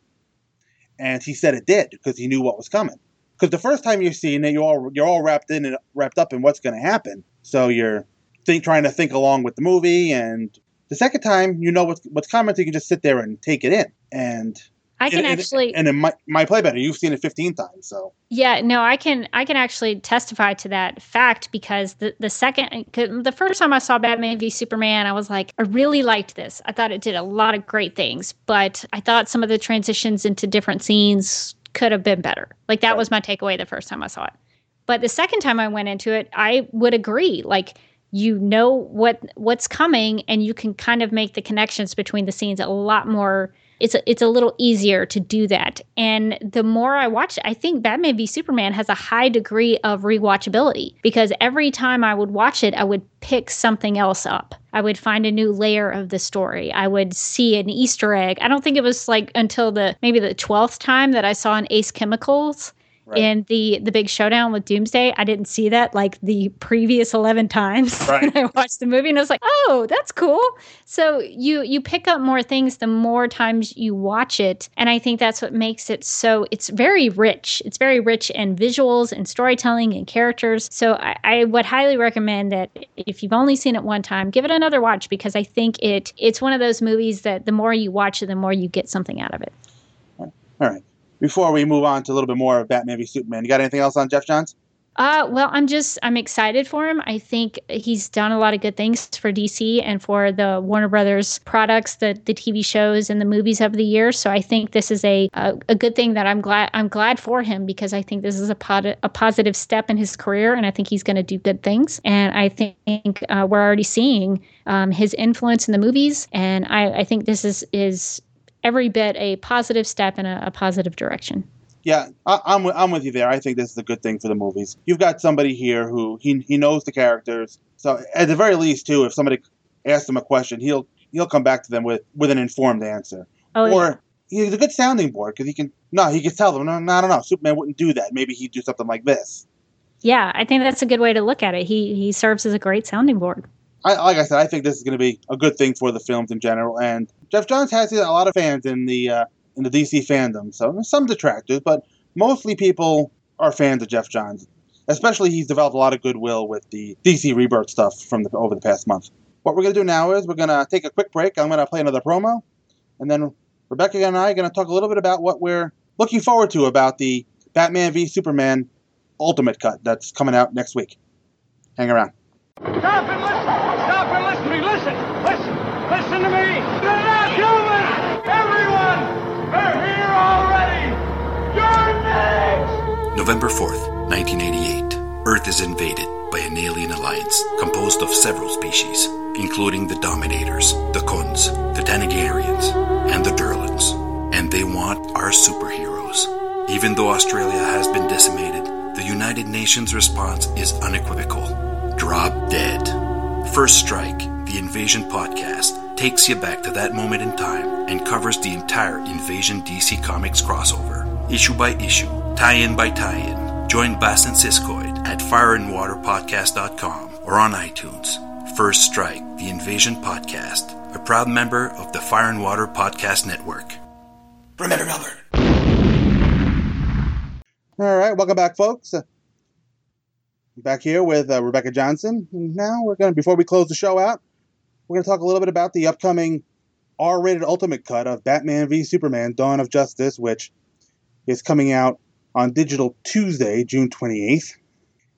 and he said it did because he knew what was coming. Because the first time you're seeing it, you're all you're all wrapped in and wrapped up in what's going to happen, so you're think trying to think along with the movie, and the second time you know what's what's coming, so you can just sit there and take it in. And I can and- actually. and it might might play better. You've seen it 15 times, so Yeah, no, I can I can actually testify to that fact because the the second the first time I saw Batman v Superman, I was like, I really liked this. I thought it did a lot of great things, but I thought some of the transitions into different scenes could have been better. Like that was my takeaway the first time I saw it. But the second time I went into it, I would agree. Like you know what what's coming and you can kind of make the connections between the scenes a lot more it's a, it's a little easier to do that. And the more I watch I think Batman v Superman has a high degree of rewatchability because every time I would watch it, I would pick something else up. I would find a new layer of the story. I would see an Easter egg. I don't think it was like until the maybe the 12th time that I saw an Ace Chemicals Right. in the the big showdown with Doomsday. I didn't see that like the previous 11 times Right. I watched the movie and I was like, "Oh, that's cool." So you you pick up more things the more times you watch it, and I think that's what makes it so it's very rich. It's very rich in visuals and storytelling and characters. So I, I would highly recommend that if you've only seen it one time, give it another watch because I think it it's one of those movies that the more you watch it, the more you get something out of it. All right. Before we move on to a little bit more of Batman v Superman, you got anything else on Geoff Johns? Uh, well, I'm just I'm excited for him. I think he's done a lot of good things for DC and for the Warner Brothers products, the the TV shows and the movies of the year. So I think this is a a, a good thing that I'm glad I'm glad for him because I think this is a pod, a positive step in his career, and I think he's going to do good things. And I think uh, we're already seeing um, his influence in the movies, and I, I think this is is every bit a positive step in a, a positive direction. Yeah, I, I'm with, I'm with you there. I think this is a good thing for the movies. You've got somebody here who he he knows the characters. So at the very least, too, if somebody asks him a question, he'll he'll come back to them with with an informed answer. Oh, yeah. or he's a good sounding board because he can no he can tell them no, no I don't know Superman wouldn't do that. Maybe he'd do something like this. Yeah, I think that's a good way to look at it. He he serves as a great sounding board. I, like I said, I think this is going to be a good thing for the films in general. And Geoff Johns has a lot of fans in the uh, in the DC fandom. So some detractors, but mostly people are fans of Geoff Johns. Especially, he's developed a lot of goodwill with the DC Rebirth stuff from the, over the past month. What we're going to do now is we're going to take a quick break. I'm going to play another promo, and then Rebecca and I are going to talk a little bit about what we're looking forward to about the Batman v Superman Ultimate Cut that's coming out next week. Hang around. Stop and listen! Stop and listen to me! Listen! Listen! Listen to me! They're not human! Everyone! They're here already! You're next! November 4th, 1988. Earth is invaded by an alien alliance composed of several species, including the Dominators, the Khunds, the Thanagarians, and the Durlans. And they want our superheroes. Even though Australia has been decimated, the United Nations response is unequivocal. Drop dead. First Strike, the Invasion podcast, takes you back to that moment in time and covers the entire Invasion DC Comics crossover, issue by issue, tie in by tie in. Join Bass and Siskoid at fireandwaterpodcast.com or on iTunes. First Strike, the Invasion podcast, a proud member of the Fire and Water Podcast Network. Remember, Albert. All right, welcome back, folks. Back here with uh, Rebecca Johnson. Now we're going to, before we close the show out, we're going to talk a little bit about the upcoming R rated Ultimate Cut of Batman v Superman Dawn of Justice, which is coming out on digital Tuesday, June 28th,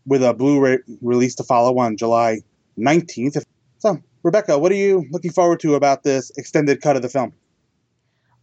with a Blu ray release to follow on July 19th. So, Rebecca, what are you looking forward to about this extended cut of the film?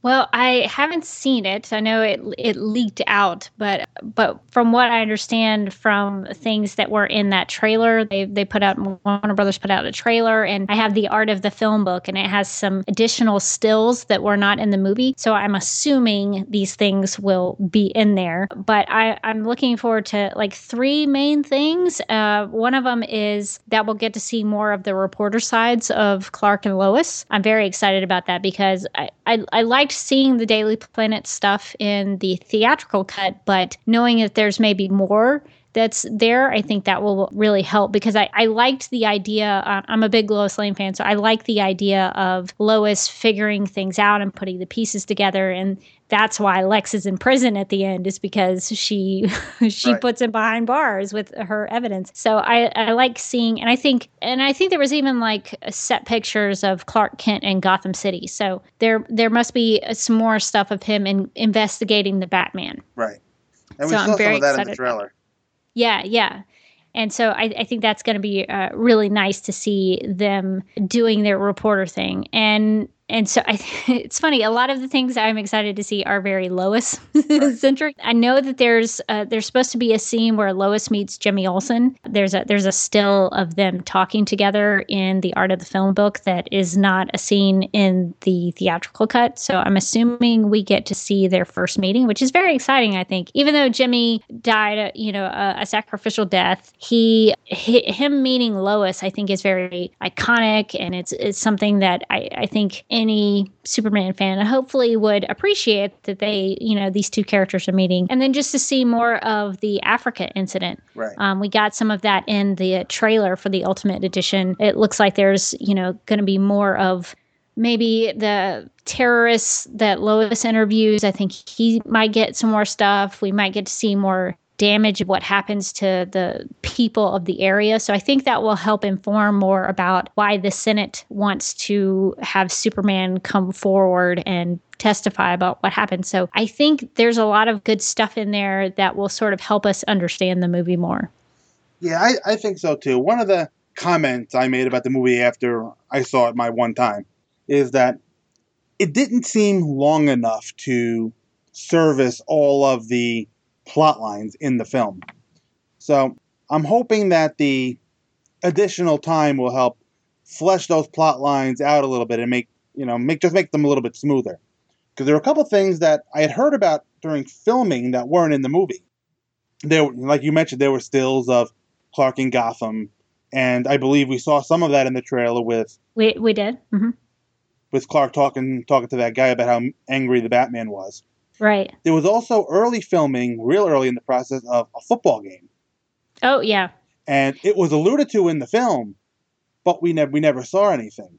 Well, I haven't seen it. I know it it leaked out, but but from what I understand from things that were in that trailer, they they put out Warner Brothers put out a trailer, and I have the art of the film book, and it has some additional stills that were not in the movie. So I'm assuming these things will be in there. But I I'm looking forward to like three main things. Uh, one of them is that we'll get to see more of the reporter sides of Clark and Lois. I'm very excited about that because I I, I liked seeing the Daily Planet stuff in the theatrical cut, but knowing that there's maybe more that's there, I think that will really help because I, I liked the idea. Uh, I'm a big Lois Lane fan, so I like the idea of Lois figuring things out and putting the pieces together. And that's why Lex is in prison at the end, is because she she Right. puts him behind bars with her evidence. So I, I like seeing, and I think, and I think there was even like set pictures of Clark Kent in Gotham City. So there there must be some more stuff of him in investigating the Batman. Right. And So we I'm saw some very of that in the excited trailer. Yeah, yeah. And so I, I think that's going to be uh, really nice to see them doing their reporter thing. And and so I, it's funny. A lot of the things I'm excited to see are very Lois centric. I know that there's uh, there's supposed to be a scene where Lois meets Jimmy Olsen. There's a there's a still of them talking together in the Art of the Film book that is not a scene in the theatrical cut. So I'm assuming we get to see their first meeting, which is very exciting. I think, even though Jimmy died, uh, you know, a, a sacrificial death, he, hi him meeting Lois, I think, is very iconic, and it's it's something that I I think any Superman fan hopefully would appreciate that they, you know, these two characters are meeting, and then just to see more of the Africa incident. Right. Um, we got some of that in the trailer for the Ultimate Edition. It looks like there's, you know, going to be more of maybe the terrorists that Lois interviews. I think he might get some more stuff. We might get to see more damage of what happens to the people of the area. So I think that will help inform more about why the Senate wants to have Superman come forward and testify about what happened. So I think there's a lot of good stuff in there that will sort of help us understand the movie more. Yeah, I, I think so too. One of the comments I made about the movie after I saw it my one time is that it didn't seem long enough to service all of the plot lines in the film. So I'm hoping that the additional time will help flesh those plot lines out a little bit and make you know make just make them a little bit smoother. Because there were a couple things that I had heard about during filming that weren't in the movie. There, like you mentioned, there were stills of Clark in Gotham, and I believe we saw some of that in the trailer with We we did. hmm with Clark talking talking to that guy about how angry the Batman was. Right. There was also early filming, real early in the process of a football game, Oh yeah. and it was alluded to in the film, but we never we never saw anything.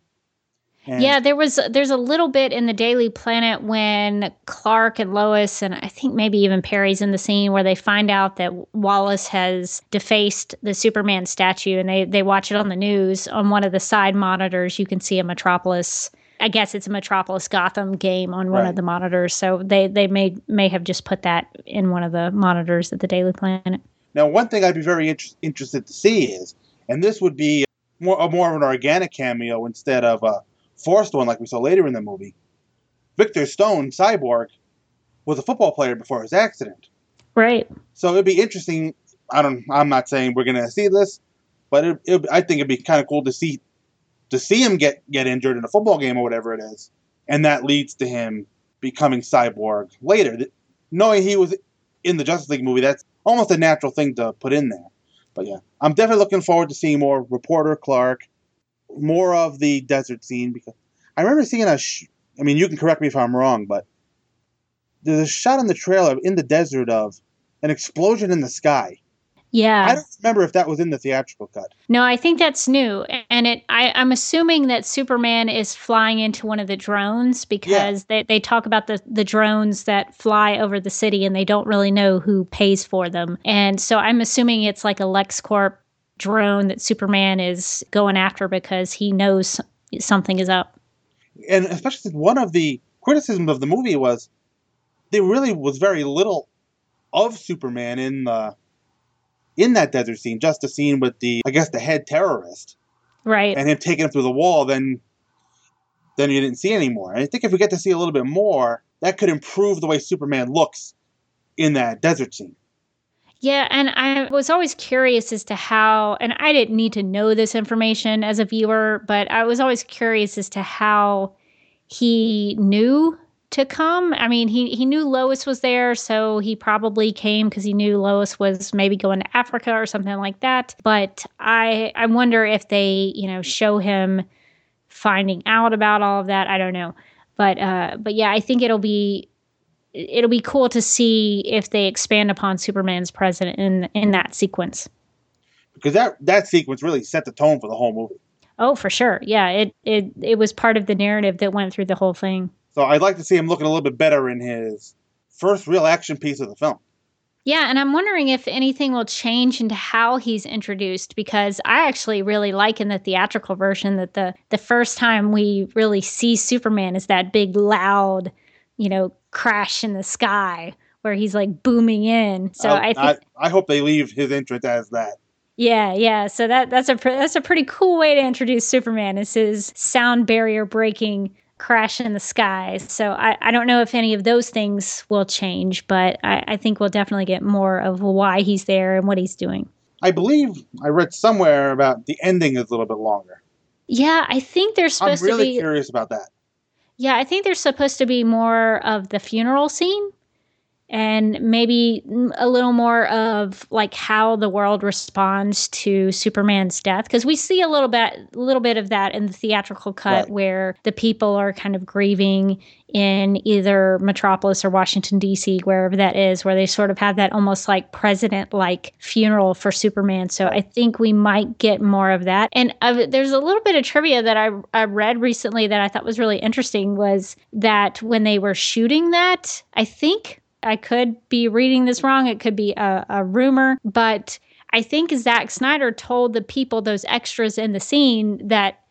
And Yeah, there was there's a little bit in the Daily Planet when Clark and Lois and I think maybe even Perry's in the scene where they find out that Wallace has defaced the Superman statue and they they watch it on the news on one of the side monitors you can see a Metropolis I guess it's a Metropolis Gotham game on one Right. of the monitors so they they may may have just put that in one of the monitors at the Daily Planet. Now, one thing I'd be very inter- interested to see is, and this would be more a more of an organic cameo instead of a forced one like we saw later in the movie. Victor Stone, Cyborg, was a football player before his accident, Right. so it'd be interesting. I don't. I'm not saying we're gonna see this, but it, it, I think it'd be kind of cool to see to see him get get injured in a football game or whatever it is, and that leads to him becoming Cyborg later. Knowing he was in the Justice League movie, that's almost a natural thing to put in there. But yeah, I'm definitely looking forward to seeing more reporter Clark, more of the desert scene because I remember seeing a. Sh- I mean, you can correct me if I'm wrong, but there's a shot in the trailer in the desert of an explosion in the sky. Yeah. I don't remember if that was in the theatrical cut. No, I think that's new, and it. I, I'm assuming that Superman is flying into one of the drones because they, they talk about the the drones that fly over the city, and they don't really know who pays for them, and so I'm assuming it's like a LexCorp drone that Superman is going after because he knows something is up. and especially since one of the criticisms of the movie was there really was very little of Superman in the in that desert scene, just a scene with the I guess the head terrorist Right. and him taking him through the wall. Then then you didn't see anymore. And I think if we get to see a little bit more, that could improve the way Superman looks in that desert scene. Yeah, and I was always curious as to how, and I didn't need to know this information as a viewer, but I was always curious as to how he knew to come. I mean, he he knew Lois was there, so he probably came because he knew Lois was maybe going to Africa or something like that. But I I wonder if they you know show him finding out about all of that. I don't know, but uh, but yeah, I think it'll be it'll be cool to see if they expand upon Superman's presence in in that sequence. Because that that sequence really set the tone for the whole movie. Oh, for sure. Yeah, it it it was part of the narrative that went through the whole thing. So I'd like to see him looking a little bit better in his first real action piece of the film. Yeah, and I'm wondering if anything will change into how he's introduced because I actually really like in the theatrical version that the the first time we really see Superman is that big loud, you know, crash in the sky where he's like booming in. So I, I think I, I hope they leave his entrance as that. Yeah, yeah. So that that's a that's a pretty cool way to introduce Superman is his sound barrier breaking crash in the sky. So I, I don't know if any of those things will change, but I, I think we'll definitely get more of why he's there and what he's doing. I believe I read somewhere about the ending is a little bit longer. Yeah, I think there's supposed I'm really to be. curious about that. Yeah, I think there's supposed to be more of the funeral scene and maybe a little more of like how the world responds to Superman's death because we see a little bit a little bit of that in the theatrical cut Right. where the people are kind of grieving in either Metropolis or Washington DC wherever that is where they sort of have that almost like president like funeral for Superman. So I think we might get more of that. And uh, there's a little bit of trivia that I I read recently that I thought was really interesting was that when they were shooting that I think I could be reading this wrong. It could be a, a rumor, but I think Zack Snyder told the people, those extras in the scene, that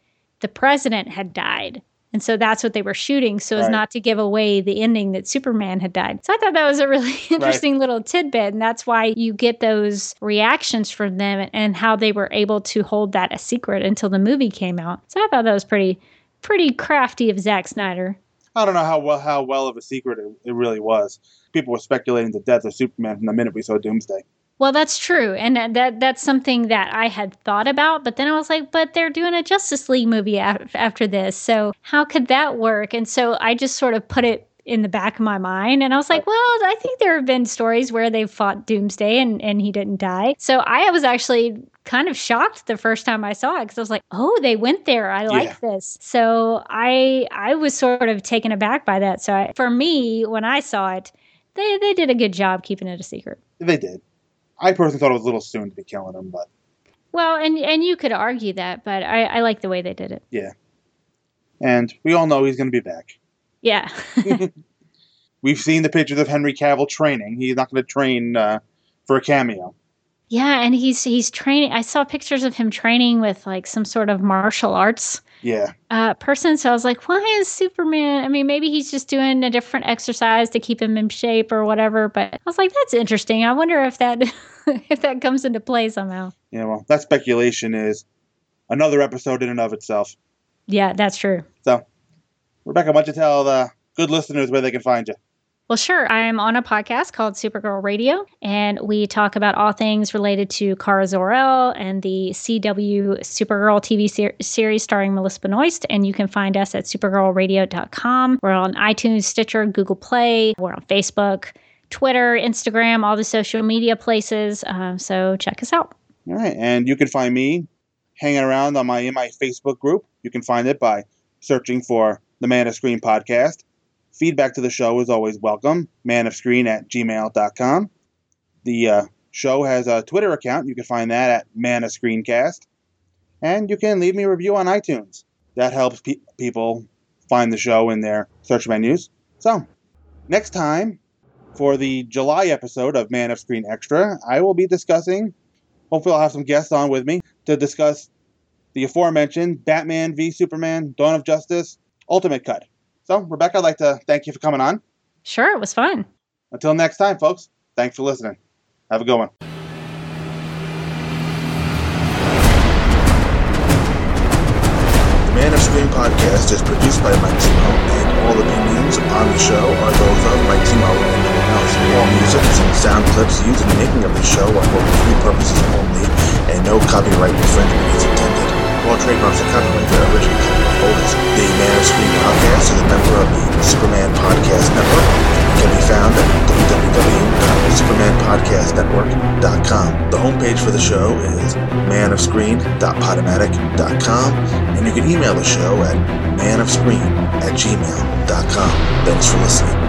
the president had died. And so that's what they were shooting so as not to give away the ending that Superman had died. So I thought that was a really interesting little tidbit. And that's why you get those reactions from them and how they were able to hold that a secret until the movie came out. So I thought that was pretty, pretty crafty of Zack Snyder. I don't know how well how well of a secret it, it really was. People were speculating the death of Superman from the minute we saw Doomsday. Well, that's true, and that- that that's something that I had thought about. But then I was like, but they're doing a Justice League movie af- after this, so how could that work? And so I just sort of put it in the back of my mind, and I was like, well, I think there have been stories where they've fought Doomsday and and he didn't die. So I was actually kind of shocked the first time I saw it because I was like, oh, they went there. I like this. So I I was sort of taken aback by that. So I, for me, when I saw it, they they did a good job keeping it a secret. They did. I personally thought it was a little soon to be killing him, but Well, and and you could argue that, but I, I like the way they did it. yeah. And we all know he's going to be back. Yeah. We've seen the pictures of Henry Cavill training. He's not going to train uh, for a cameo. yeah, and he's he's training. I saw pictures of him training with like some sort of martial arts Yeah. uh, person. So I was like, why is Superman? I mean, maybe he's just doing a different exercise to keep him in shape or whatever. But I was like, that's interesting. I wonder if that if that comes into play somehow. Yeah, well, that speculation is another episode in and of itself. Yeah, that's true. So, Rebecca, why don't you tell the good listeners where they can find you? Well, sure. I'm on a podcast called Supergirl Radio, and we talk about all things related to Kara Zor-El and the CW Supergirl TV ser- series starring Melissa Benoist. And you can find us at supergirlradio.com. We're on iTunes, Stitcher, Google Play. We're on Facebook, Twitter, Instagram, all the social media places. Uh, so check us out. All right, and you can find me hanging around on my in my Facebook group. You can find it by searching for the Man of Screen podcast. Feedback to the show is always welcome. Manofscreen at gmail.com. The uh, show has a Twitter account. You can find that at Man of Screencast. And you can leave me a review on iTunes. That helps pe- people find the show in their search menus. So, next time, for the July episode of Man of Screen Extra, I will be discussing Hopefully, I'll have some guests on with me to discuss the aforementioned Batman v Superman Dawn of Justice Ultimate Cut. So, Rebecca, I'd like to thank you for coming on. Sure, it was fun. Until next time, folks, thanks for listening. Have a good one. The Man of Screen podcast podcast is produced by Mike Zummo, and all opinions on the show are those of Mike Zummo and no one else. All music and sound clips used in the making of the show are for free purposes only, and no copyright infringement is intended. All trademarks and copyrights are original copyright holders. The Man of Screen podcast is a member of the Superman Podcast Network and can be found at www.supermanpodcastnetwork.com. The homepage for the show is manofscreen.podomatic.com, and you can email the show at manofscreen at gmail.com. Thanks for listening.